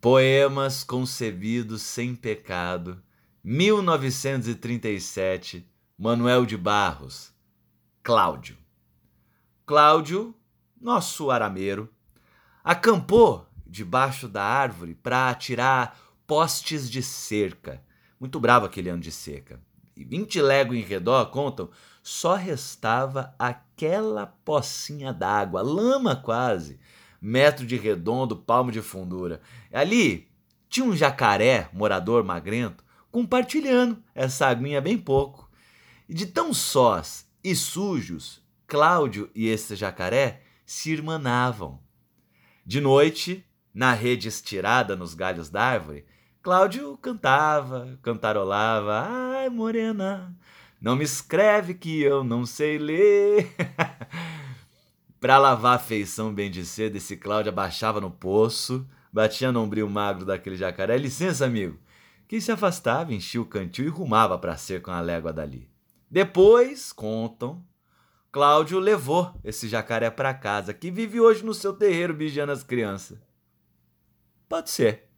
Poemas concebidos sem pecado, 1937, Manuel de Barros, Cláudio. Cláudio, nosso arameiro, acampou debaixo da árvore para atirar postes de cerca. Muito bravo aquele ano de seca. E vinte léguas em redor, contam, só restava aquela pocinha d'água, lama quase, metro de redondo, palmo de fundura. Ali tinha um jacaré, morador magrento, compartilhando essa aguinha bem pouco. E de tão sós e sujos, Cláudio e esse jacaré se irmanavam. De noite, na rede estirada nos galhos da árvore, Cláudio cantava, cantarolava: Ai, morena, não me escreve que eu não sei ler. Para lavar a feição bem de cedo, esse Cláudio abaixava no poço, batia no ombrio magro daquele jacaré. Licença, amigo. Que se afastava, enchia o cantil e rumava para ser com a légua dali. Depois, contam, Cláudio levou esse jacaré para casa, que vive hoje no seu terreiro vigiando as crianças. Pode ser.